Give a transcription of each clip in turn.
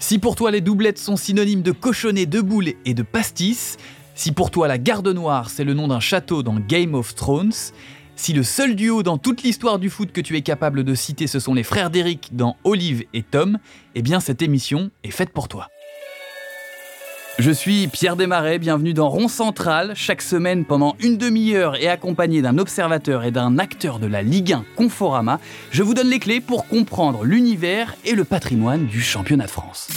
Si pour toi les doublettes sont synonymes de cochonnet, de boulet et de pastis, si pour toi la garde noire c'est le nom d'un château dans Game of Thrones, si le seul duo dans toute l'histoire du foot que tu es capable de citer ce sont les frères d'Eric dans Olive et Tom, eh bien cette émission est faite pour toi. Je suis Pierre Desmarais, bienvenue dans Rond Central, chaque semaine pendant une demi-heure et accompagné d'un observateur et d'un acteur de la Ligue 1 Conforama, je vous donne les clés pour comprendre l'univers et le patrimoine du championnat de France.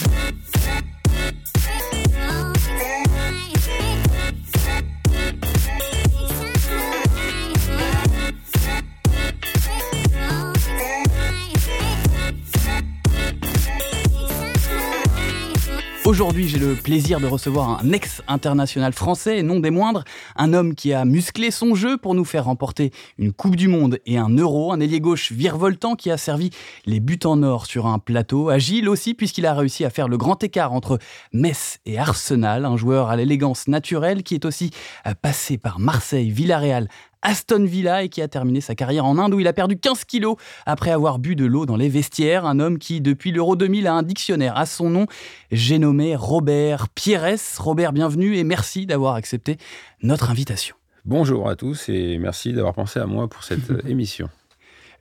Aujourd'hui, j'ai le plaisir de recevoir un ex-international français, non des moindres, un homme qui a musclé son jeu pour nous faire remporter une Coupe du Monde et un Euro, un ailier gauche virevoltant qui a servi les buts en or sur un plateau, agile aussi puisqu'il a réussi à faire le grand écart entre Metz et Arsenal, un joueur à l'élégance naturelle qui est aussi euh, passé par Marseille, Villarreal, Aston Villa et qui a terminé sa carrière en Inde où il a perdu 15 kilos après avoir bu de l'eau dans les vestiaires. Un homme qui, depuis l'Euro 2000, a un dictionnaire à son nom. J'ai nommé Robert Pierres. Robert, bienvenue et merci d'avoir accepté notre invitation. Bonjour à tous et merci d'avoir pensé à moi pour cette émission.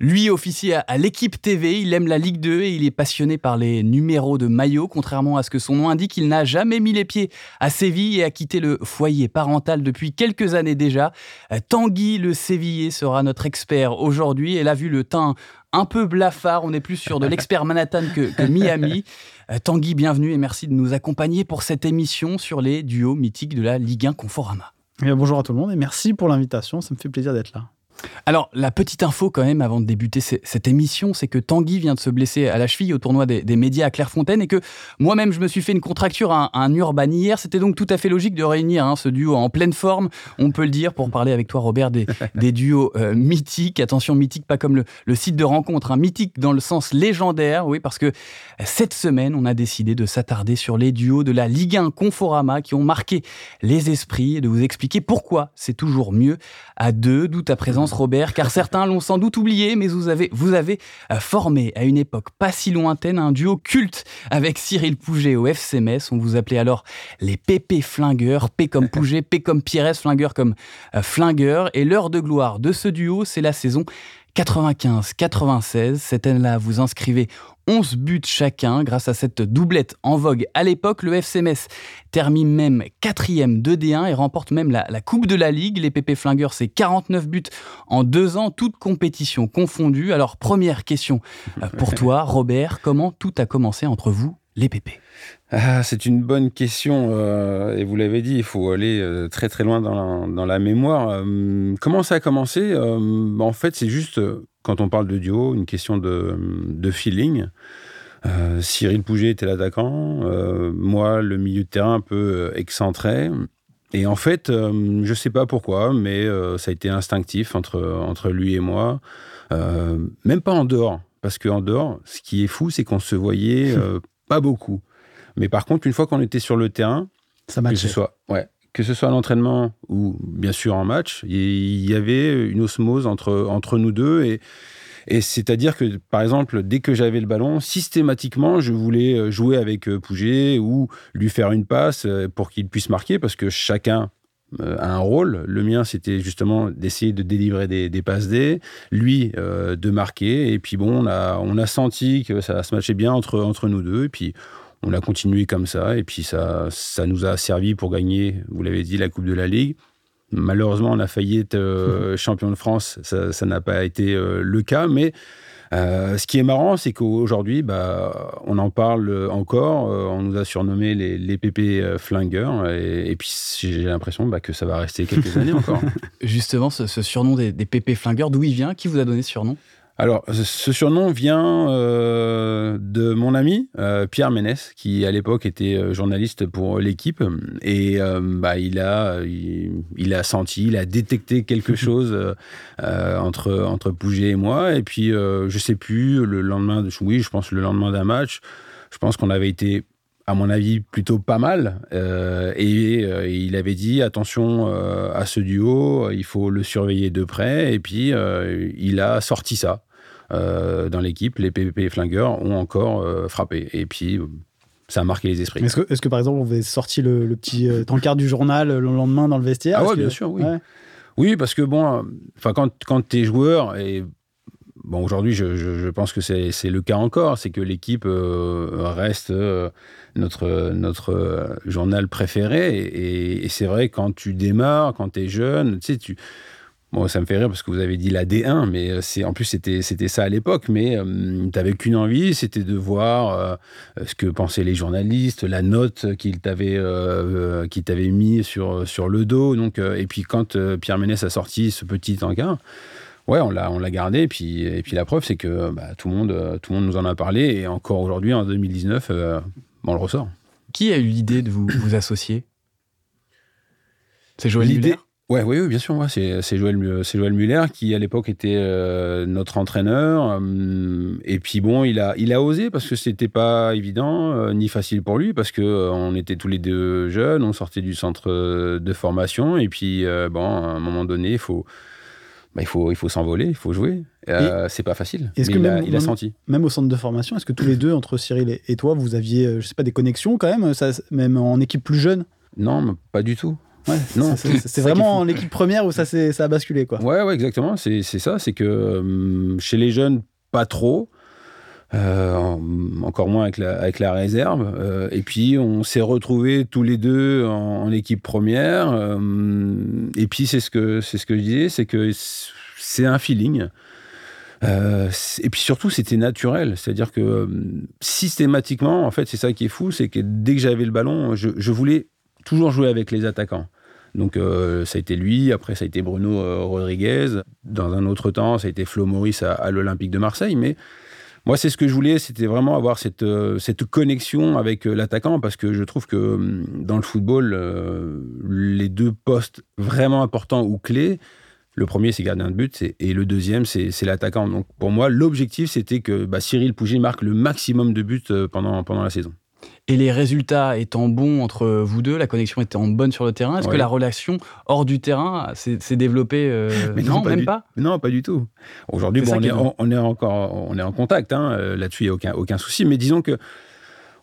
Lui officie à, l'équipe TV, il aime la Ligue 2 et il est passionné par les numéros de maillot. Contrairement à ce que son nom indique, il n'a jamais mis les pieds à Séville et a quitté le foyer parental depuis quelques années déjà. Euh, Tanguy le Sévillé sera notre expert aujourd'hui. Elle a vu le teint un peu blafard, on est plus sur de l'expert Manhattan que, que Miami. Euh, Tanguy, bienvenue et merci de nous accompagner pour cette émission sur les duos mythiques de la Ligue 1 Conforama. Eh bonjour à tout le monde et merci pour l'invitation, ça me fait plaisir d'être là. Alors, la petite info quand même avant de débuter cette émission, c'est que Tanguy vient de se blesser à la cheville au tournoi des, médias à Clairefontaine et que moi-même, je me suis fait une contracture à, un Urban hier. C'était donc tout à fait logique de réunir hein, ce duo en pleine forme, on peut le dire, pour parler avec toi, Robert, des, duos euh, mythiques. Attention, mythique, pas comme le, site de rencontre, hein, mythique dans le sens légendaire, oui, parce que cette semaine, on a décidé de s'attarder sur les duos de la Ligue 1 Conforama qui ont marqué les esprits et de vous expliquer pourquoi c'est toujours mieux à deux, d'où ta Robert, car certains l'ont sans doute oublié, mais vous avez, euh, formé à une époque pas si lointaine un duo culte avec Cyril Pouget au FC Metz. On vous appelait alors les Pépé Flingueurs, P comme Pouget, P comme Pires, Flingueur comme euh, Flingueur. Et l'heure de gloire de ce duo, c'est la saison 95-96. Cette année-là, vous inscrivez 11 buts chacun grâce à cette doublette en vogue. À l'époque, le FC Metz termine même quatrième de D1 et remporte même la, Coupe de la Ligue. Les PP Flingueurs, c'est 49 buts en deux ans, toutes compétitions confondues. Alors, première question euh, pour toi, Robert, comment tout a commencé entre vous, les PP ah, c'est une bonne question euh, et vous l'avez dit, il faut aller euh, très très loin dans la, mémoire. Euh, comment ça a commencé? En fait, c'est juste quand on parle de duo, une question de, feeling. Cyril Pouget était l'attaquant, moi le milieu de terrain un peu excentré. Et en fait, je ne sais pas pourquoi, mais ça a été instinctif entre, entre lui et moi. même pas en dehors, parce qu'en dehors, ce qui est fou, c'est qu'on se voyait pas beaucoup. Mais par contre, une fois qu'on était sur le terrain, ça que ce soit, ouais, que ce soit à l'entraînement ou bien sûr en match, il y avait une osmose entre, entre nous deux et, et c'est-à-dire que, par exemple, dès que j'avais le ballon, systématiquement, je voulais euh, jouer avec euh, Pouget ou lui faire une passe euh, pour qu'il puisse marquer, parce que chacun a un rôle. Le mien, c'était justement d'essayer de délivrer des, passes D, lui de marquer. Et puis bon, on a, on a senti que ça se matchait bien entre, entre nous deux. Et puis on a continué comme ça, et puis ça, ça nous a servi pour gagner, vous l'avez dit, la Coupe de la Ligue. Malheureusement, on a failli être euh, champion de France, ça n'a pas été euh, le cas, mais euh, ce qui est marrant, c'est qu'aujourd'hui, bah, on en parle encore. on nous a surnommé les, les pépés flingueurs. Et, puis, j'ai l'impression bah, que ça va rester quelques années encore. Justement, ce, surnom des, des pépés flingueurs, d'où il vient? Qui vous a donné ce surnom? Alors, ce surnom vient euh, de mon ami euh, Pierre Ménès, qui à l'époque était euh, journaliste pour l'équipe, et bah, il a il, a senti, il a détecté quelque chose entre entre Pouget et moi, et puis je sais plus le lendemain, de, oui, je pense le lendemain d'un match, je pense qu'on avait été à mon avis, plutôt pas mal. et, il avait dit attention à ce duo, il faut le surveiller de près. Et puis, il a sorti ça. dans l'équipe, les PVP flingueurs ont encore frappé. Et puis, ça a marqué les esprits. Est-ce que, est que, par exemple, vous avez sorti le, petit euh, tankard du journal le lendemain dans le vestiaire? Ah ouais, bien sûr, oui. Oui, parce que bon, enfin, quand, quand tu es joueur, et bon, aujourd'hui, je, pense que c'est le cas encore, c'est que l'équipe reste notre, notre journal préféré. Et, c'est vrai, quand tu démarres, quand tu es jeune, tu sais, tu Bon, ça me fait rire parce que vous avez dit la D1, mais euh, c'est en plus c'était c'était ça à l'époque. Mais euh, tu n'avais qu'une envie, c'était de voir euh, ce que pensaient les journalistes, la note qu'ils t'avaient qu'ils t'avaient mis sur sur le dos. Donc et puis quand Pierre Ménès a sorti ce petit encart, ouais, on l'a on l'a gardé. Et puis et puis la preuve c'est que bah, tout le monde tout le monde nous en a parlé et encore aujourd'hui en 2019, on le ressort. Qui a eu l'idée de vous vous associer? C'est Joël Muller? Ouais, oui, oui, bien sûr. c'est Joël, Joël Muller qui, à l'époque, était euh, notre entraîneur. Euh, et puis, bon, il a, il a osé parce que c'était pas évident euh, ni facile pour lui parce que on était tous les deux jeunes, on sortait du centre de formation. Et puis, bon, à un moment donné, il faut. Bah, il faut, il faut s'envoler, il faut jouer. c'est pas facile. Est-ce que il, même, a, il a senti. Même au centre de formation, est-ce que tous les deux, entre Cyril et, toi, vous aviez, je sais pas, des connexions quand même, ça, même en équipe plus jeune? Non, pas du tout. Ouais, non, c'est vraiment l'équipe première où ça, ça a basculé. Quoi. Ouais, ouais, exactement. C'est ça. C'est que euh, chez les jeunes, pas trop. Euh, encore moins avec la, avec la réserve. Euh, et puis, on s'est retrouvés tous les deux en, équipe première. et puis, c'est ce, que, ce que je disais, c'est que c'est un feeling. et puis surtout, c'était naturel. C'est-à-dire que systématiquement, en fait, c'est ça qui est fou, c'est que dès que j'avais le ballon, je, je voulais toujours jouer avec les attaquants. Donc euh, ça a été lui, après ça a été Bruno euh, Rodriguez, dans un autre temps ça a été Flo Maurice à, l'Olympique de Marseille, mais moi c'est ce que je voulais, c'était vraiment avoir cette, euh, connexion avec l'attaquant, parce que je trouve que hum, dans le football, les deux postes vraiment importants ou clés, le premier, c'est gardien de but, et le deuxième, c'est l'attaquant. Donc pour moi, l'objectif, c'était que bah, Cyril Pouget marque le maximum de buts pendant la saison. Et les résultats étant bons entre vous deux, la connexion étant bonne sur le terrain, est-ce que la relation hors du terrain s'est développée euh, Non, même pas Non, pas du tout. Aujourd'hui, on, est, on, est encore on est en contact. Hein, euh, là-dessus, il n'y a aucun, aucun souci. Mais disons que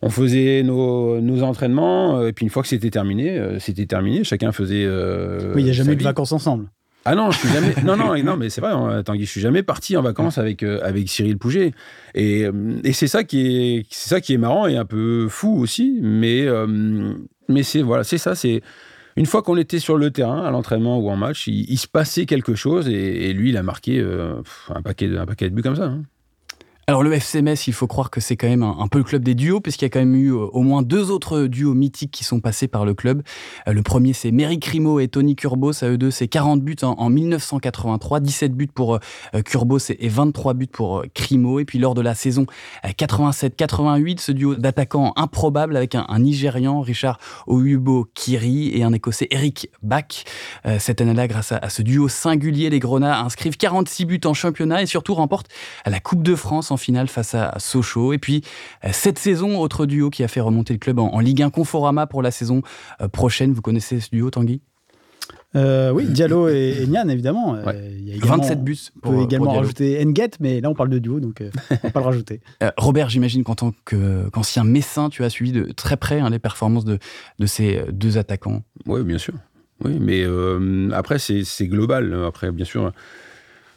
on faisait nos, nos, entraînements, euh, et puis une fois que c'était terminé, c'était terminé. Chacun faisait. oui, il n'y a jamais eu de vacances ensemble. Ah non, je suis jamais. non, non, non, mais c'est vrai, hein, Tanguy, je suis jamais parti en vacances avec, euh, avec Cyril Pouget. Et, euh, et c'est ça, qui est, c'est ça qui est marrant et un peu fou aussi. Mais, euh, mais c'est, voilà, c'est ça. C'est, une fois qu'on était sur le terrain, à l'entraînement ou en match, il, se passait quelque chose et, lui, il a marqué un, paquet, un paquet de buts comme ça. Hein. Alors le FC il faut croire que c'est quand même un, peu le club des duos, puisqu'il y a quand même eu euh, au moins deux autres duos mythiques qui sont passés par le club. Euh, le premier, c'est Méric Crimo et Tony Kurbos. À eux deux, c'est 40 buts en, 1983, 17 buts pour euh, Kurbos et 23 buts pour Crimo. Et puis lors de la saison 87-88, ce duo d'attaquants improbable avec un, Nigérian, Richard Oyubo Kiri, et un Écossais, Eric Bach. cette année-là, grâce à, ce duo singulier, les Grenats inscrivent 46 buts en championnat et surtout remportent la Coupe de France finale face à Sochaux. Et puis, euh, cette saison, autre duo qui a fait remonter le club en, Ligue 1 Conforama pour la saison euh, prochaine. Vous connaissez ce duo, Tanguy? Euh, oui, Diallo et, Nian, évidemment. Il y a 27 buts. on peut également rajouter Nget, mais là on parle de duo, donc on va pas le rajouter. Robert, j'imagine qu'en tant qu'ancien messin, tu as suivi de très près hein, les performances de, de, ces deux attaquants. Oui, bien sûr. Oui, mais après, c'est global. Après, bien sûr,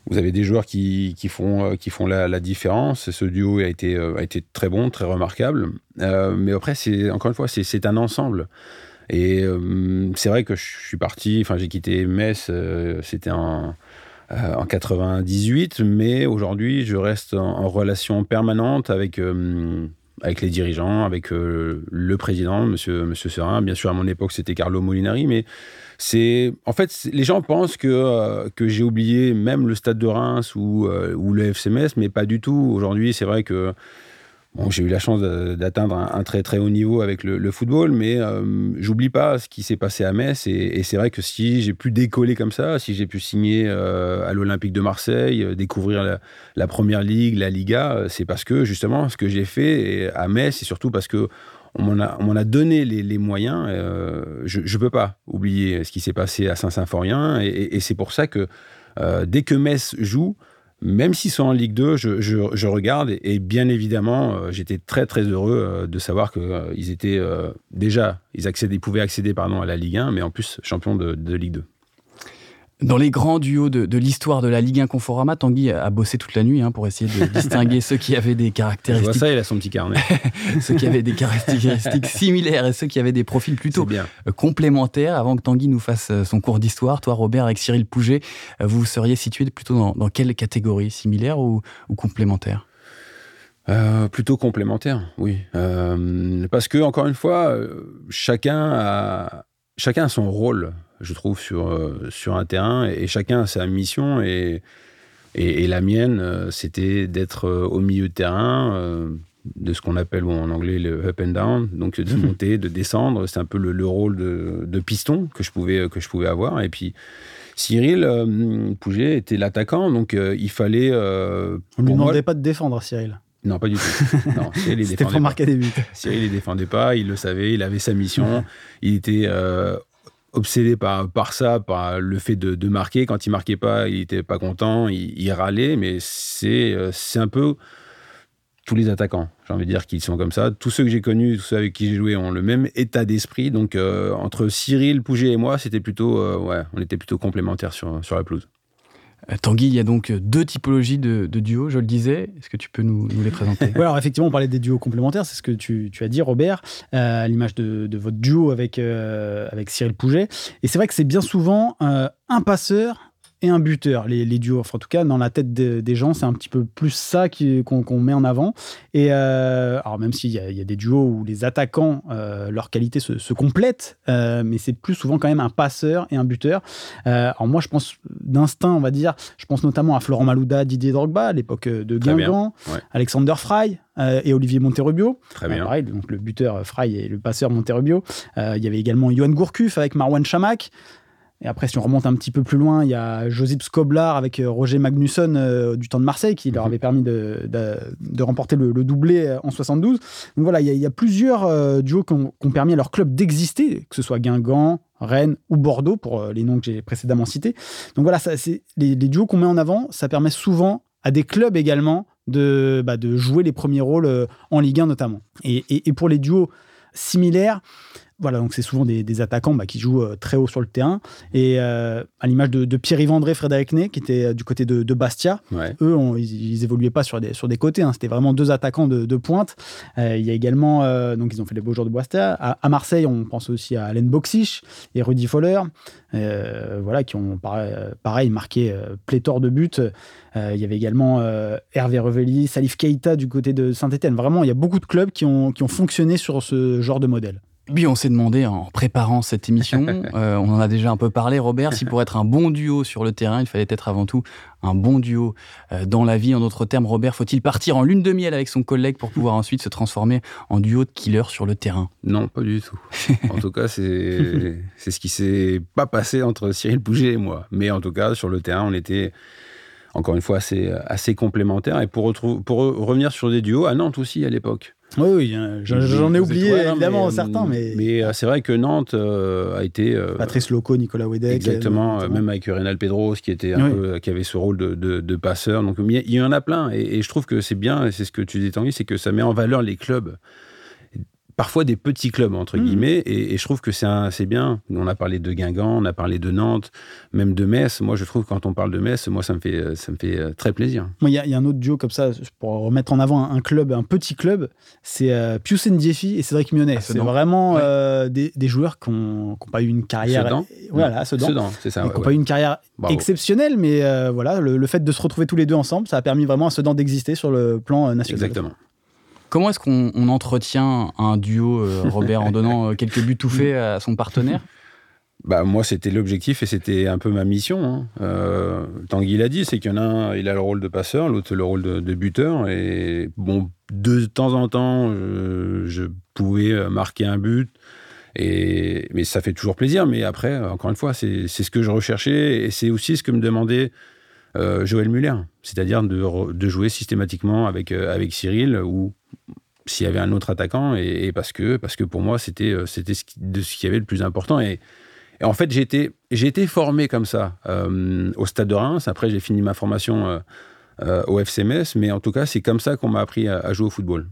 vous avez des joueurs qui, qui font, euh, qui font la, la, différence. Ce duo a été, euh, très bon, très remarquable. Euh, mais après, c'est encore une fois, c'est un ensemble. Et c'est vrai que je suis parti, enfin j'ai quitté Metz, c'était en, en 98, mais aujourd'hui je reste en, relation permanente avec, avec les dirigeants, avec le président, monsieur, monsieur Serin. Bien sûr, à mon époque c'était Carlo Molinari, mais c'est en fait les gens pensent que euh, que j'ai oublié même le stade de Reims ou euh, ou le FCMS mais pas du tout. Aujourd'hui c'est vrai que bon j'ai eu la chance d'atteindre un, très très haut niveau avec le, football mais euh, j'oublie pas ce qui s'est passé à Metz et, c'est vrai que si j'ai pu décoller comme ça si j'ai pu signer à l'Olympique de Marseille découvrir la, la, première ligue la Liga c'est parce que justement ce que j'ai fait à Metz et surtout parce que on m'en a, donné les, moyens. Euh, je ne peux pas oublier ce qui s'est passé à Saint-Symphorien. Et, c'est pour ça que euh, dès que Metz joue, même s'ils sont en Ligue 2, je, regarde et, bien évidemment, euh, j'étais très très heureux de savoir qu'ils étaient déjà, ils, pouvaient accéder pardon, à la Ligue 1, mais en plus champion de Ligue 2. Dans les grands duos de, l'histoire de la Ligue 1 Conforama, Tanguy a bossé toute la nuit hein, pour essayer de distinguer ceux qui avaient des caractéristiques. Je vois ça, il a son petit carnet. ceux qui avaient des caractéristiques similaires et ceux qui avaient des profils plutôt euh, complémentaires. Avant que Tanguy nous fasse euh, son cours d'histoire, toi, Robert, avec Cyril Pouget, euh, vous seriez situé plutôt dans, quelle catégorie? Similaire ou, complémentaire? Plutôt complémentaire, oui. parce que, encore une fois, chacun a, chacun a son rôle je trouve, sur, euh, sur un terrain. Et, chacun a sa mission. Et, et, la mienne, euh, c'était d'être euh, au milieu de terrain, de ce qu'on appelle en anglais le up and down, donc de monter, de descendre. C'est un peu le, rôle de, de, piston que je, pouvais, que je pouvais avoir. Et puis. Cyril Pouget était l'attaquant, donc il fallait. On ne lui demandait pas de défendre, Cyril. Non, pas du tout. Non, Cyril, C'était pour marquer des buts. Cyril, il défendait pas, il le savait, il avait sa mission. il était obsédé par, par ça, par le fait de, marquer. Quand il marquait pas, il était pas content, il, râlait, mais c'est euh, c'est un peu tous les attaquants. J'ai envie de dire qu'ils sont comme ça. Tous ceux que j'ai connus, tous ceux avec qui j'ai joué ont le même état d'esprit. Donc euh, entre Cyril, Pouget et moi, c'était plutôt, euh, ouais, on était plutôt complémentaires sur, sur la pelouse. Euh, Tanguy, il y a donc deux typologies de, duos, je le disais. Est-ce que tu peux nous, les présenter? Oui, alors effectivement, on parlait des duos complémentaires, c'est ce que tu, as dit, Robert, euh, à l'image de, votre duo avec, euh, avec Cyril Pouget. Et c'est vrai que c'est bien souvent un passeur et un buteur, les, duos. Enfin, en tout cas, dans la tête des gens, c'est un petit peu plus ça qu'on met en avant. Et euh, alors, même s'il y, a des duos où les attaquants, euh, leur qualité se, complètent, euh, mais c'est plus souvent quand même un passeur et un buteur. alors, moi, je pense d'instinct, on va dire, je pense notamment à Florent Malouda, Didier Drogba, à l'époque de Guingamp, Alexander Fry. et Olivier Monterrubio. Très bien. pareil, donc le buteur Fry et le passeur Monterrubio. il y avait également Johan Gourcuff avec Marwan Chamak. Et après, si on remonte un petit peu plus loin, il y a Josip Skoblar avec euh, Roger Magnusson euh, du temps de Marseille qui leur mhm. avait permis de, de, remporter le, doublé euh, en 72. Donc voilà, il y a, plusieurs duos qui ont, permis à leur club d'exister, que ce soit Guingamp, Rennes ou Bordeaux, pour les noms que j'ai précédemment cités. Donc voilà, ça, les, les, duos qu'on met en avant, ça permet souvent à des clubs également de, bah, de jouer les premiers rôles en Ligue 1 notamment. Et, et, et pour les duos similaires, voilà, donc c'est souvent des, attaquants bah, qui jouent euh, très haut sur le terrain. Et euh, à l'image de, Pierre-Yves André, Frédéric Ney, qui était euh, du côté de, Bastia, eux, ils, ils, évoluaient pas sur des, sur des côtés. Hein. C'était vraiment deux attaquants de, pointe. il y a également, donc ils ont fait les beaux jours de Bastia. À, Marseille, on pense aussi à Alain Boxish et Rudy Foller, voilà, qui ont pareil, marqué pléthore de buts. il y avait également Hervé Revelli, Salif Keita du côté de Saint-Etienne. Vraiment, il y a beaucoup de clubs qui ont, qui ont fonctionné sur ce genre de modèle. Puis on s'est demandé en préparant cette émission, euh, on en a déjà un peu parlé, Robert, si pour être un bon duo sur le terrain, il fallait être avant tout un bon duo euh, dans la vie. En d'autres termes, Robert, faut-il partir en lune de miel avec son collègue pour pouvoir ensuite se transformer en duo de killer sur le terrain? Non, pas du tout. En tout cas, c'est ce qui s'est pas passé entre Cyril Pouget et moi. Mais en tout cas, sur le terrain, on était encore une fois assez, assez complémentaires. Et pour, pour revenir sur des duos, à Nantes aussi à l'époque. Oui, oui j'en ai oublié évidemment certains, mais. Mais euh, c'est vrai que Nantes euh, a été. Euh, Patrice Loco, Nicolas Wedek. Exactement, même avec Renal Pedros qui était un peu, qui avait ce rôle de, de, passeur. Donc il y en a plein, et, et je trouve que c'est bien, et c'est ce que tu dis Tanguy, c'est que ça met en valeur les clubs parfois des petits clubs, entre mmh. guillemets, et, je trouve que c'est bien. On a parlé de Guingamp, on a parlé de Nantes, même de Metz. Moi, je trouve que quand on parle de Metz, moi, ça me fait, ça me fait euh, très plaisir. Il y, a un autre duo comme ça, pour remettre en avant un, club, un petit club, c'est euh, Pius Ndiefi et Cédric Mionnet. c'est vraiment euh, des, joueurs qui n'ont pas eu une carrière. Sedan. Voilà, Sedan. c'est ça. qui n'ont pas eu une carrière exceptionnelle, mais voilà, le, le, fait de se retrouver tous les deux ensemble, ça a permis vraiment à Sedan d'exister sur le plan national. Exactement. Comment est-ce qu'on entretient un duo, euh, Robert, en donnant euh, quelques buts tout faits à son partenaire? Bah, moi, c'était l'objectif et c'était un peu ma mission. Hein. Euh, Tanguy l'a dit, c'est qu'il y en a un, il a le rôle de passeur, l'autre le rôle de, buteur. Et bon, de temps en temps, je, pouvais marquer un but. Et, mais ça fait toujours plaisir. Mais après, encore une fois, c'est ce que je recherchais et c'est aussi ce que me demandait Joël Muller. C'est-à-dire de, de, jouer systématiquement avec, avec Cyril ou s'il y avait un autre attaquant et, parce que parce que pour moi c'était euh, c'était ce, de ce qui y avait le plus important et, en fait j'ai été j'ai été formé comme ça euh, au stade de Reims après j'ai fini ma formation au FCMS, mais en tout cas, c'est comme ça qu'on m'a appris à, jouer au football.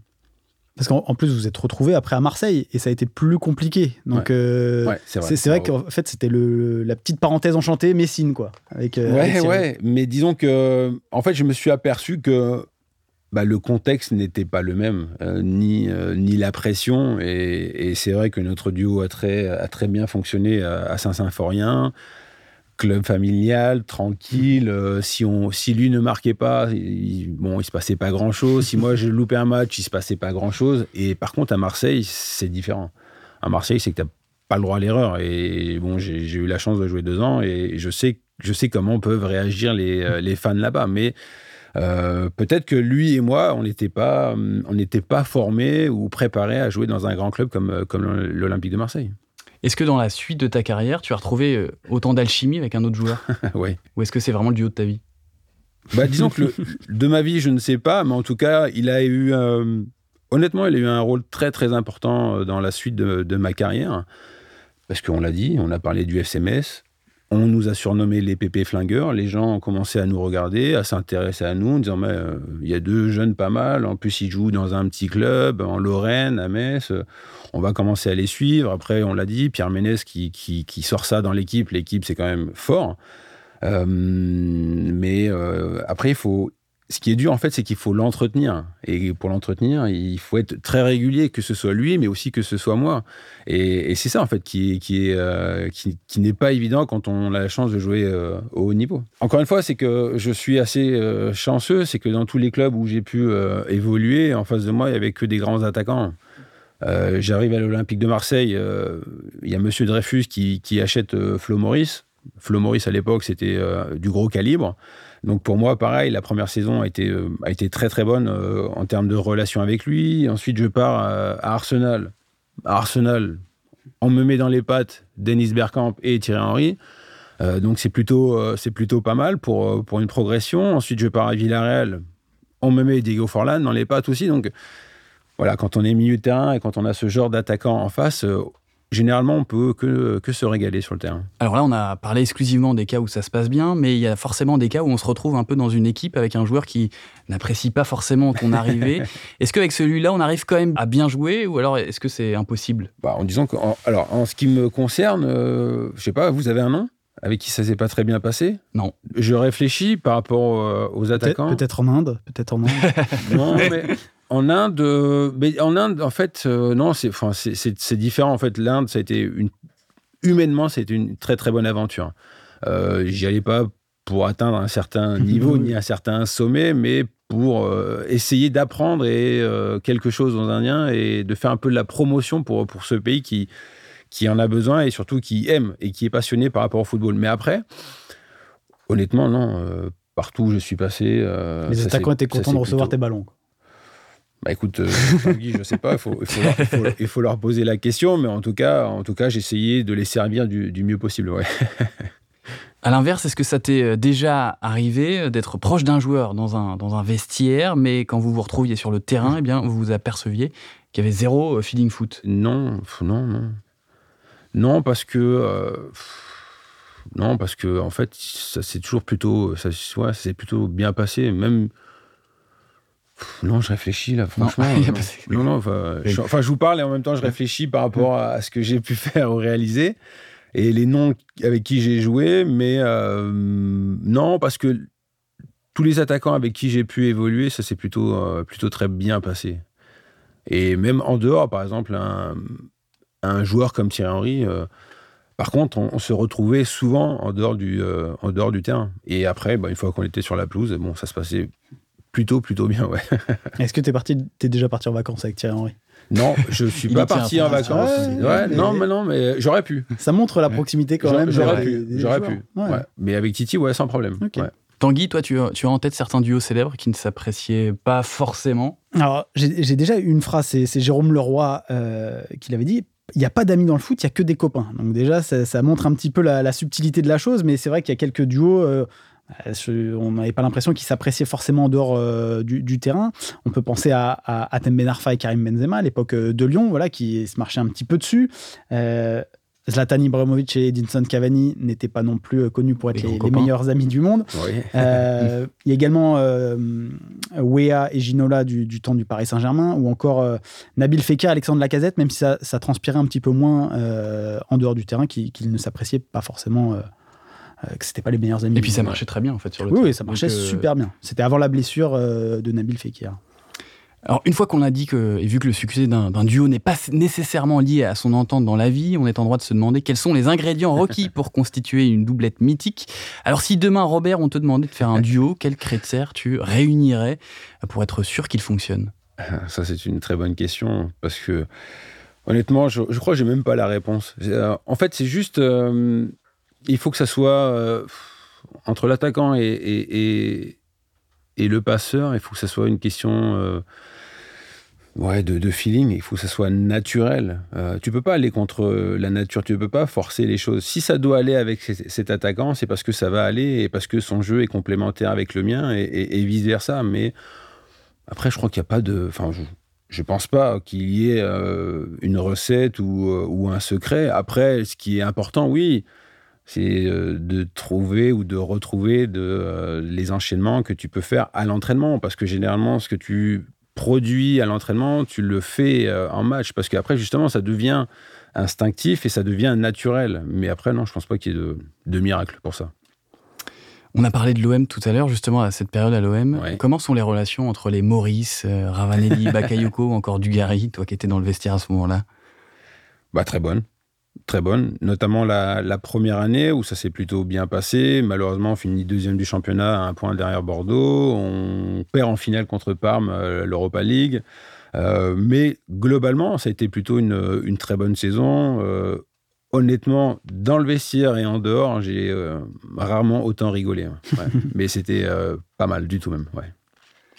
Parce qu'en plus, vous êtes retrouvé après à Marseille et ça a été plus compliqué. Donc, c'est vrai, qu'en fait, c'était la petite parenthèse enchantée, Messine, quoi. Avec, ouais, ouais. Mais disons que, en fait, je me suis aperçu que bah, le contexte n'était pas le même, euh, ni, euh, ni la pression. Et, c'est vrai que notre duo a très, a très bien fonctionné à, Saint-Symphorien. Club familial, tranquille. Euh, si, on, si lui ne marquait pas, il, bon, il se passait pas grand-chose. Si moi je loupais un match, il se passait pas grand-chose. Et par contre, à Marseille, c'est différent. À Marseille, c'est que tu n'as pas le droit à l'erreur. Et bon, j'ai eu la chance de jouer deux ans et je sais, je sais comment peuvent réagir les, les fans là-bas. Mais euh, peut-être que lui et moi, on n'était pas, on n'était pas formés ou préparés à jouer dans un grand club comme, euh, comme l'Olympique de Marseille. Est-ce que dans la suite de ta carrière, tu as retrouvé euh, autant d'alchimie avec un autre joueur Oui. Ou est-ce que c'est vraiment le duo de ta vie bah, Disons que de ma vie, je ne sais pas, mais en tout cas, il a eu. honnêtement, il a eu un rôle très très important dans la suite de, de ma carrière. Parce qu'on l'a dit, on a parlé du FCMS, on nous a surnommé les pépés flingueurs. Les gens ont commencé à nous regarder, à s'intéresser à nous, en disant euh, il y a deux jeunes pas mal. En plus, ils jouent dans un petit club en Lorraine, à Metz. On va commencer à les suivre. Après, on l'a dit, Pierre Ménès qui, qui, sort ça dans l'équipe. L'équipe, c'est quand même fort. Euh, mais euh, après, il faut, ce qui est dur, en fait, c'est qu'il faut l'entretenir. Et pour l'entretenir, il faut être très régulier, que ce soit lui, mais aussi que ce soit moi. Et, c'est ça, en fait, euh, qui, n'est pas évident quand on a la chance de jouer euh, au haut niveau. Encore une fois, c'est que je suis assez euh, chanceux, c'est que dans tous les clubs où j'ai pu évoluer, en face de moi, il n'y avait que des grands attaquants. J'arrive à l'Olympique de Marseille, il y a Monsieur Dreyfus qui, qui achète Flo Maurice. Flo Maurice, à l'époque, c'était du gros calibre. Donc pour moi, pareil, la première saison a été, euh, a été très très bonne euh, en termes de relation avec lui. Ensuite, je pars à, Arsenal. À Arsenal, on me met dans les pattes Dennis Bergkamp et Thierry Henry. Euh, donc c'est plutôt, plutôt pas mal pour, pour une progression. Ensuite, je pars à Villarreal. On me met Diego Forlan dans les pattes aussi. Donc voilà, quand on est milieu de terrain et quand on a ce genre d'attaquant en face, généralement, on peut que, que se régaler sur le terrain. Alors là, on a parlé exclusivement des cas où ça se passe bien, mais il y a forcément des cas où on se retrouve un peu dans une équipe avec un joueur qui n'apprécie pas forcément ton arrivée. est-ce qu'avec celui-là, on arrive quand même à bien jouer ou alors est-ce que c'est impossible? Bah, En disant que, alors, en ce qui me concerne, euh, je sais pas, vous avez un nom avec qui ça s'est pas très bien passé? Non. Je réfléchis par rapport euh, aux attaquants. Peut-être en Inde, peut-être en Inde. non, mais en Inde, mais en Inde, en fait, euh, non, c'est, enfin, c'est, différent. En fait, l'Inde, ça a été une, humainement, c'était une très très bonne aventure. Euh, j'y allais pas pour atteindre un certain niveau ni un certain sommet, mais pour euh, essayer d'apprendre et quelque chose aux Indiens et de faire un peu de la promotion pour pour ce pays qui qui en a besoin et surtout qui aime et qui est passionné par rapport au football. Mais après, honnêtement, non. partout où je suis passé. Les attaquants étaient contents de recevoir tes ballons. Bah écoute, euh, je sais pas, il faut, il, faut leur, poser la question, mais en tout cas, en tout cas j'ai essayé de les servir du, mieux possible. Ouais. À l'inverse, est-ce que ça t'est euh, déjà arrivé euh, d'être proche d'un joueur dans un, dans un vestiaire, mais quand vous vous retrouviez sur le terrain, eh bien, vous vous aperceviez qu'il y avait zéro feeling foot? Non, non, non. Non, parce que. non, parce que, en fait, ça s'est toujours plutôt. Ça, ouais, ça s'est plutôt bien passé. Même non, je réfléchis là, franchement. Non, non, enfin, je, enfin, je vous parle et en même temps, je réfléchis par rapport à ce que j'ai pu faire ou réaliser et les noms avec qui j'ai joué, mais euh, non, parce que tous les attaquants avec qui j'ai pu évoluer, ça s'est plutôt, euh, plutôt très bien passé. Et même en dehors, par exemple, un, un joueur comme Thierry Henry, euh, par contre, on, se retrouvait souvent en dehors du, en dehors du terrain. Et après, bah, une fois qu'on était sur la pelouse, bon, ça se passait Plutôt, plutôt bien, ouais. Est-ce que tu es, parti, es déjà parti en vacances avec Thierry Henry? Non, je suis pas parti en vacances. Ouais, non, mais non, mais j'aurais pu. Ça montre la proximité quand même. J'aurais pu. J'aurais pu. Mais avec Titi, ouais, sans problème. Tanguy, toi, tu, tu, as en tête certains duos célèbres qui ne s'appréciaient pas forcément? Alors, j'ai déjà eu une phrase, c'est Jérôme Leroy euh, qui l'avait dit il n'y a pas d'amis dans le foot, il n'y a que des copains. Donc déjà, ça, montre un petit peu la, subtilité de la chose, mais c'est vrai qu'il y a quelques duos. Euh, euh, on n'avait pas l'impression qu'ils s'appréciaient forcément en dehors euh, du, terrain. On peut penser à, à Atem Ben Arfa et Karim Benzema à l'époque euh, de Lyon, voilà, qui se marchaient un petit peu dessus. Zlatan Ibrahimovic et Edinson Cavani n'étaient pas non plus connus pour être les, meilleurs amis du monde. il y a également Wea et Ginola du, temps du Paris Saint-Germain, ou encore Nabil Fekir, Alexandre Lacazette, même si ça, transpirait un petit peu moins en dehors du terrain, qu'ils ne s'appréciaient pas forcément que c'était pas les meilleurs amis. Et puis ça marchait très bien en fait sur le Oui, oui ça marchait euh, super bien. C'était avant la blessure euh, de Nabil Fekir. Alors, une fois qu'on a dit que, et vu que le succès d'un duo n'est pas nécessairement lié à son entente dans la vie, on est en droit de se demander quels sont les ingrédients requis pour constituer une doublette mythique. Alors, si demain, Robert, on te demandait de faire un duo, quel critères tu réunirais pour être sûr qu'il fonctionne? Ça, c'est une très bonne question, parce que, honnêtement, je, crois que j'ai même pas la réponse. En fait, c'est juste il faut que ça soit euh, entre l'attaquant et, le passeur, il faut que ça soit une question euh, ouais, de, feeling, il faut que ça soit naturel. Euh, tu peux pas aller contre la nature, tu ne peux pas forcer les choses. Si ça doit aller avec cet attaquant, c'est parce que ça va aller et parce que son jeu est complémentaire avec le mien et, vice-versa. Mais après, je crois qu'il n'y a pas de... Enfin, je, pense pas qu'il y ait une recette ou, un secret. Après, ce qui est important, oui, c'est euh, de trouver ou de retrouver de, euh, les enchaînements que tu peux faire à l'entraînement. Parce que généralement, ce que tu produis à l'entraînement, tu le fais euh, en match. Parce qu'après, justement, ça devient instinctif et ça devient naturel. Mais après, non, je ne pense pas qu'il y ait de, de, miracle pour ça. On a parlé de l'OM tout à l'heure, justement, à cette période à l'OM. Comment sont les relations entre les Maurice, Ravanelli, Bakayoko encore Dugarry, toi qui étais dans le vestiaire à ce moment-là? Bah, Très bonne très bonne, notamment la, première année où ça s'est plutôt bien passé. Malheureusement, on finit deuxième du championnat à un point derrière Bordeaux. On perd en finale contre Parme euh, l'Europa League. Euh, mais globalement, ça a été plutôt une, très bonne saison. Euh, honnêtement, dans le vestiaire et en dehors, j'ai rarement autant rigolé. Hein. mais c'était pas mal du tout même.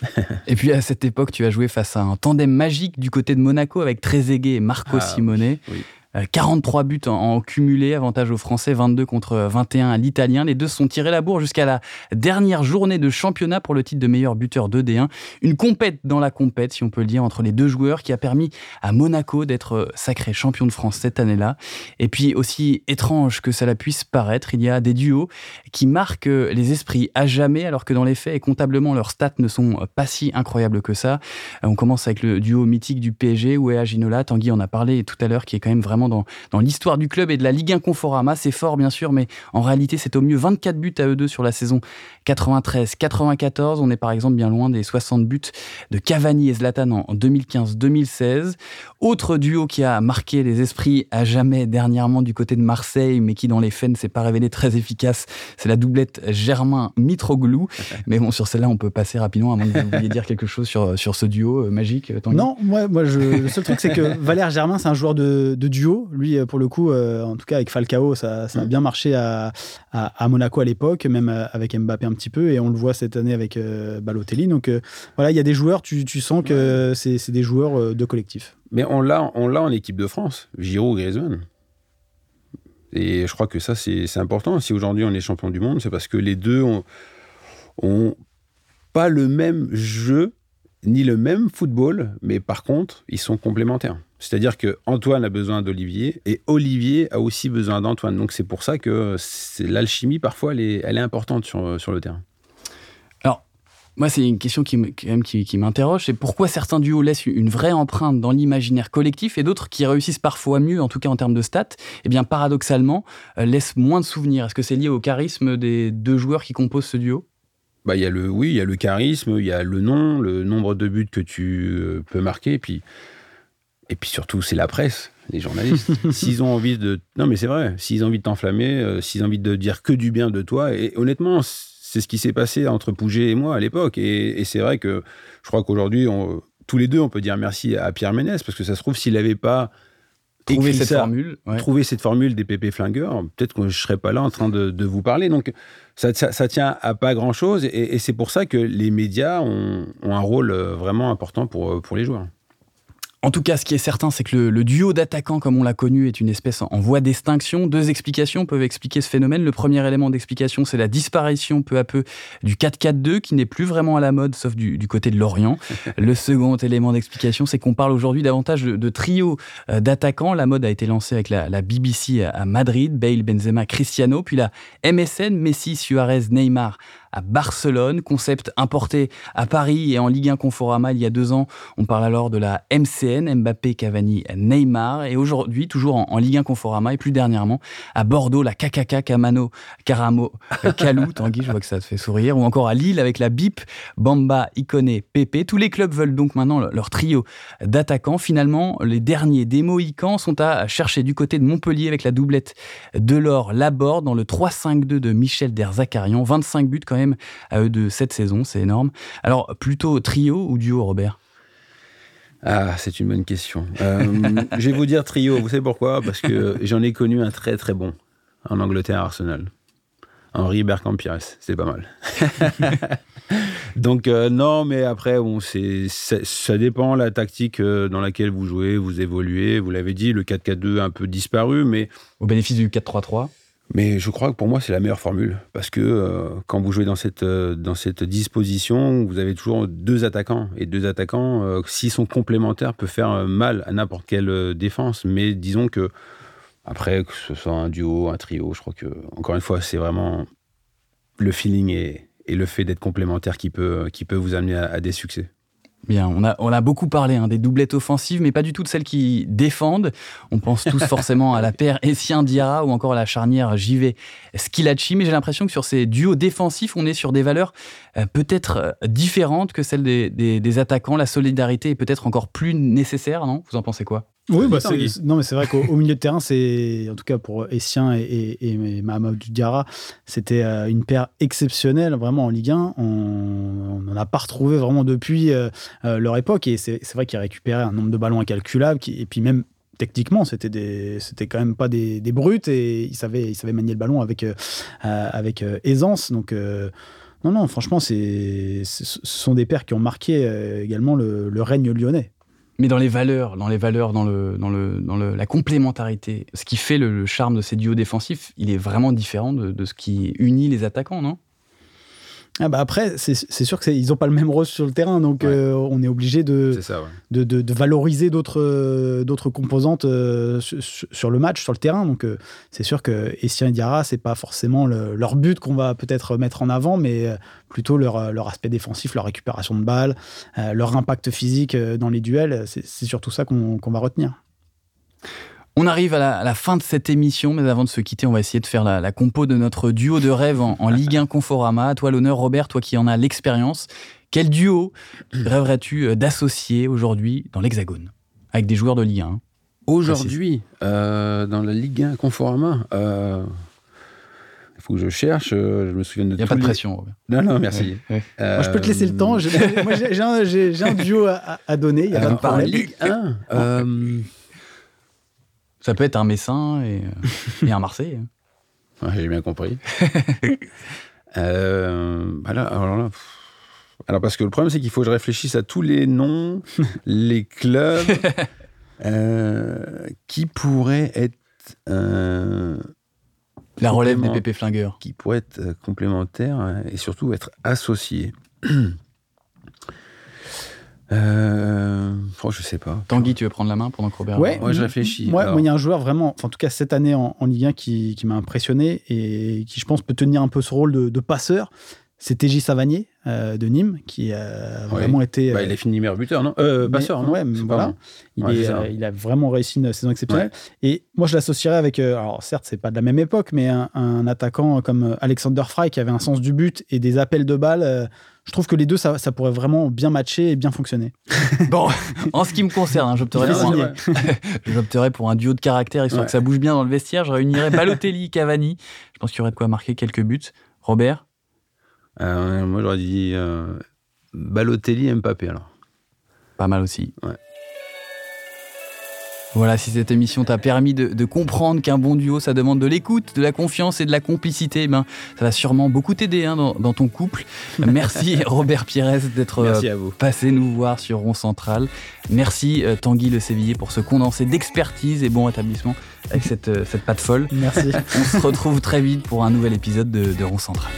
et puis à cette époque, tu as joué face à un tandem magique du côté de Monaco avec Trezeguet et Marco ah, Simone. Oui. 43 euh, buts en, cumulé, avantage aux Français, 22 contre 21 à l'Italien. Les deux sont tirés la bourre jusqu'à la dernière journée de championnat pour le titre de meilleur buteur 2D1. Une compète dans la compète, si on peut le dire, entre les deux joueurs qui a permis à Monaco d'être sacré champion de France cette année-là. Et puis aussi étrange que cela puisse paraître, il y a des duos qui marquent les esprits à jamais alors que dans les faits et comptablement leurs stats ne sont pas si incroyables que ça. On commence avec le duo mythique du PSG, Ouéa Ginola, Tanguy en a parlé tout à l'heure, qui est quand même vraiment dans, l'histoire du club et de la Ligue 1 Conforama. C'est fort, bien sûr, mais en réalité, c'est au mieux 24 buts à eux deux sur la saison 93-94. On est par exemple bien loin des 60 buts de Cavani et Zlatan en 2015-2016. Autre duo qui a marqué les esprits à jamais dernièrement du côté de Marseille, mais qui dans les faits ne s'est pas révélé très efficace, c'est la doublette Germain-Mitroglou. mais bon, sur celle-là, on peut passer rapidement, à moins que vous vouliez dire quelque chose sur, sur ce duo euh, magique. Non, moi, moi je, le seul truc, c'est que Valère Germain, c'est un joueur de, de duo lui, euh, pour le coup, euh, en tout cas avec Falcao, ça, a mm. bien marché à, Monaco à l'époque, même euh, avec Mbappé un petit peu, et on le voit cette année avec Balotelli. Donc voilà, il y a des joueurs, tu, sens que c'est des joueurs de collectif. Mais on l'a en équipe de France, Giroud, Griezmann. Et je crois que ça, c'est important. Si aujourd'hui on est champion du monde, c'est parce que les deux ont, ont pas le même jeu ni le même football, mais par contre, ils sont complémentaires. C'est-à-dire que Antoine a besoin d'Olivier et Olivier a aussi besoin d'Antoine. Donc c'est pour ça que l'alchimie, parfois, elle est, importante sur, sur le terrain. Alors, moi, c'est une question qui, qui, m'interroge, c'est pourquoi certains duos laissent une vraie empreinte dans l'imaginaire collectif et d'autres qui réussissent parfois mieux, en tout cas en termes de stats, eh bien paradoxalement, euh, laissent moins de souvenirs. Est-ce que c'est lié au charisme des deux joueurs qui composent ce duo? Bah, y a le, oui, il y a le charisme, il y a le nom, le nombre de buts que tu euh, peux marquer, et puis, et puis surtout, c'est la presse, les journalistes. s'ils ont envie de. Non, mais c'est vrai, s'ils ont envie de t'enflammer, euh, s'ils ont envie de dire que du bien de toi, et honnêtement, c'est ce qui s'est passé entre Pouget et moi à l'époque. Et, c'est vrai que je crois qu'aujourd'hui, tous les deux, on peut dire merci à Pierre Ménès, parce que ça se trouve, s'il n'avait pas trouvé cette formule, trouver cette formule des pépés flingueurs, peut-être que je serais pas là en train de, de vous parler. Donc ça, ça, tient à pas grand chose, et, c'est pour ça que les médias ont, ont, un rôle euh, vraiment important pour, euh, pour les joueurs. En tout cas, ce qui est certain, c'est que le, duo d'attaquants, comme on l'a connu, est une espèce en, voie d'extinction. Deux explications peuvent expliquer ce phénomène. Le premier élément d'explication, c'est la disparition peu à peu du 4-4-2, qui n'est plus vraiment à la mode, sauf du, côté de l'Orient. le second élément d'explication, c'est qu'on parle aujourd'hui davantage de, trio euh, d'attaquants. La mode a été lancée avec la, la, BBC à Madrid, Bale, Benzema, Cristiano, puis la MSN, Messi, Suarez, Neymar à Barcelone, concept importé à Paris et en Ligue 1 Conforama il y a deux ans. On parle alors de la MCN, Mbappé, Cavani, Neymar. Et aujourd'hui, toujours en, Ligue 1 Conforama et plus dernièrement à Bordeaux, la KKK, Camano, Caramo, Calou, Tanguy, je vois que ça te fait sourire. Ou encore à Lille avec la BIP, Bamba, Iconé, Pépé. Tous les clubs veulent donc maintenant leur trio d'attaquants. Finalement, les derniers des Mohicans sont à chercher du côté de Montpellier avec la doublette de l'or Laborde dans le 3-5-2 de Michel Derzakarian. 25 buts quand même à eux de cette saison, c'est énorme. Alors, plutôt trio ou duo, Robert? Ah, c'est une bonne question. Euh, je vais vous dire trio. Vous savez pourquoi? Parce que j'en ai connu un très très bon en Angleterre à Arsenal. Henri Bergkamp Pires, c'est pas mal. Donc euh, non, mais après, bon, c'est, ça, dépend la tactique euh, dans laquelle vous jouez, vous évoluez. Vous l'avez dit, le 4-4-2 a un peu disparu, mais... Au bénéfice du 4-3-3 mais je crois que pour moi, c'est la meilleure formule. Parce que euh, quand vous jouez dans cette, euh, dans cette disposition, vous avez toujours deux attaquants. Et deux attaquants, euh, s'ils sont complémentaires, peuvent faire mal à n'importe quelle défense. Mais disons que, après, que ce soit un duo, un trio, je crois que, encore une fois, c'est vraiment le feeling et, le fait d'être complémentaire qui peut, qui peut vous amener à des succès. Bien, on a, on a beaucoup parlé hein, des doublettes offensives, mais pas du tout de celles qui défendent. On pense tous forcément à la paire Essien Diarra ou encore à la charnière JV Skilacci, mais j'ai l'impression que sur ces duos défensifs, on est sur des valeurs euh, peut-être euh, différentes que celles des, des attaquants. La solidarité est peut-être encore plus nécessaire, non? Vous en pensez quoi? Oui, bah non, mais c'est vrai qu'au milieu de terrain, c'est en tout cas pour Essien et, et, et Mahamadou Diarra, c'était euh, une paire exceptionnelle, vraiment en Ligue 1. On n'en a pas retrouvé vraiment depuis euh, euh, leur époque. Et c'est vrai qu'ils récupéraient un nombre de ballons incalculable. et puis même techniquement, c'était des, c'était quand même pas des, des, brutes et ils savaient, ils savaient manier le ballon avec, avec aisance. Donc non, non, franchement, c'est, ce sont des paires qui ont marqué également le règne lyonnais mais dans les valeurs, dans les valeurs, dans, le, dans, le, la complémentarité. Ce qui fait le, charme de ces duos défensifs, il est vraiment différent de ce qui unit les attaquants, non? Ah bah après, c'est sûr qu'ils n'ont pas le même rôle sur le terrain, donc euh, on est obligé de, de, de, valoriser d'autres d'autres composantes euh, sur, le match, sur le terrain. Donc euh, c'est sûr que Essien et Diarra, c'est pas forcément leur but qu'on va peut-être mettre en avant, mais plutôt leur, leur aspect défensif, leur récupération de balles, leur impact physique dans les duels. C'est surtout ça qu'on va retenir. On arrive à la, fin de cette émission, mais avant de se quitter, on va essayer de faire la, compo de notre duo de rêve en, Ligue 1 Conforama. À toi l'honneur, Robert, toi qui en as l'expérience. Quel duo rêverais-tu euh, d'associer aujourd'hui dans l'Hexagone avec des joueurs de Ligue 1 Aujourd'hui, euh, dans la Ligue 1 Conforama, euh, il faut que je cherche. Je me souviens de. Il n'y a pas de pression. Robert. Non, non, merci. Moi, je peux te laisser le temps. Moi, j'ai un, duo à, donner. Il y a pas de Ligue 1. Ça peut être un Messin et, euh, un Marseille. Ouais, J'ai bien compris. euh, alors, alors, parce que le problème, c'est qu'il faut que je réfléchisse à tous les noms, les clubs euh, qui pourraient être. Euh, La relève des pépés flingueurs. Qui pourraient être complémentaires et surtout être associés. Euh, oh, je sais pas. Tanguy, tu veux prendre la main pendant que Robert Ouais, je réfléchis. Moi, il y a un joueur vraiment, en tout cas cette année en, Ligue 1 qui, m'a impressionné et qui, je pense, peut tenir un peu ce rôle de, passeur. C'est TJ Savanier euh, de Nîmes qui a vraiment été. Bah, il est fini meilleur buteur, non? Euh, Passeur, non? ouais, voilà. Il, il, a vraiment réussi une saison exceptionnelle. Et moi, je l'associerais avec. Euh, alors, certes, c'est pas de la même époque, mais un, un, attaquant comme Alexander Fry qui avait un sens du but et des appels de balles je trouve que les deux, ça, pourrait vraiment bien matcher et bien fonctionner. bon, en ce qui me concerne, hein, j'opterais, pour un... pour un duo de caractère, histoire que ça bouge bien dans le vestiaire. Je réunirais Balotelli, Cavani. Je pense qu'il y aurait de quoi marquer quelques buts. Robert euh, Moi, j'aurais dit euh, Balotelli, Mbappé, alors. Pas mal aussi. Voilà, si cette émission t'a permis de, comprendre qu'un bon duo, ça demande de l'écoute, de la confiance et de la complicité, ben, ça va sûrement beaucoup t'aider hein, dans, ton couple. Merci Robert Pires d'être euh, passé nous voir sur Rond Central. Merci euh, Tanguy Le Sévillier pour ce condensé d'expertise et bon rétablissement avec cette, euh, cette patte folle. Merci. On se retrouve très vite pour un nouvel épisode de, de Rond Central.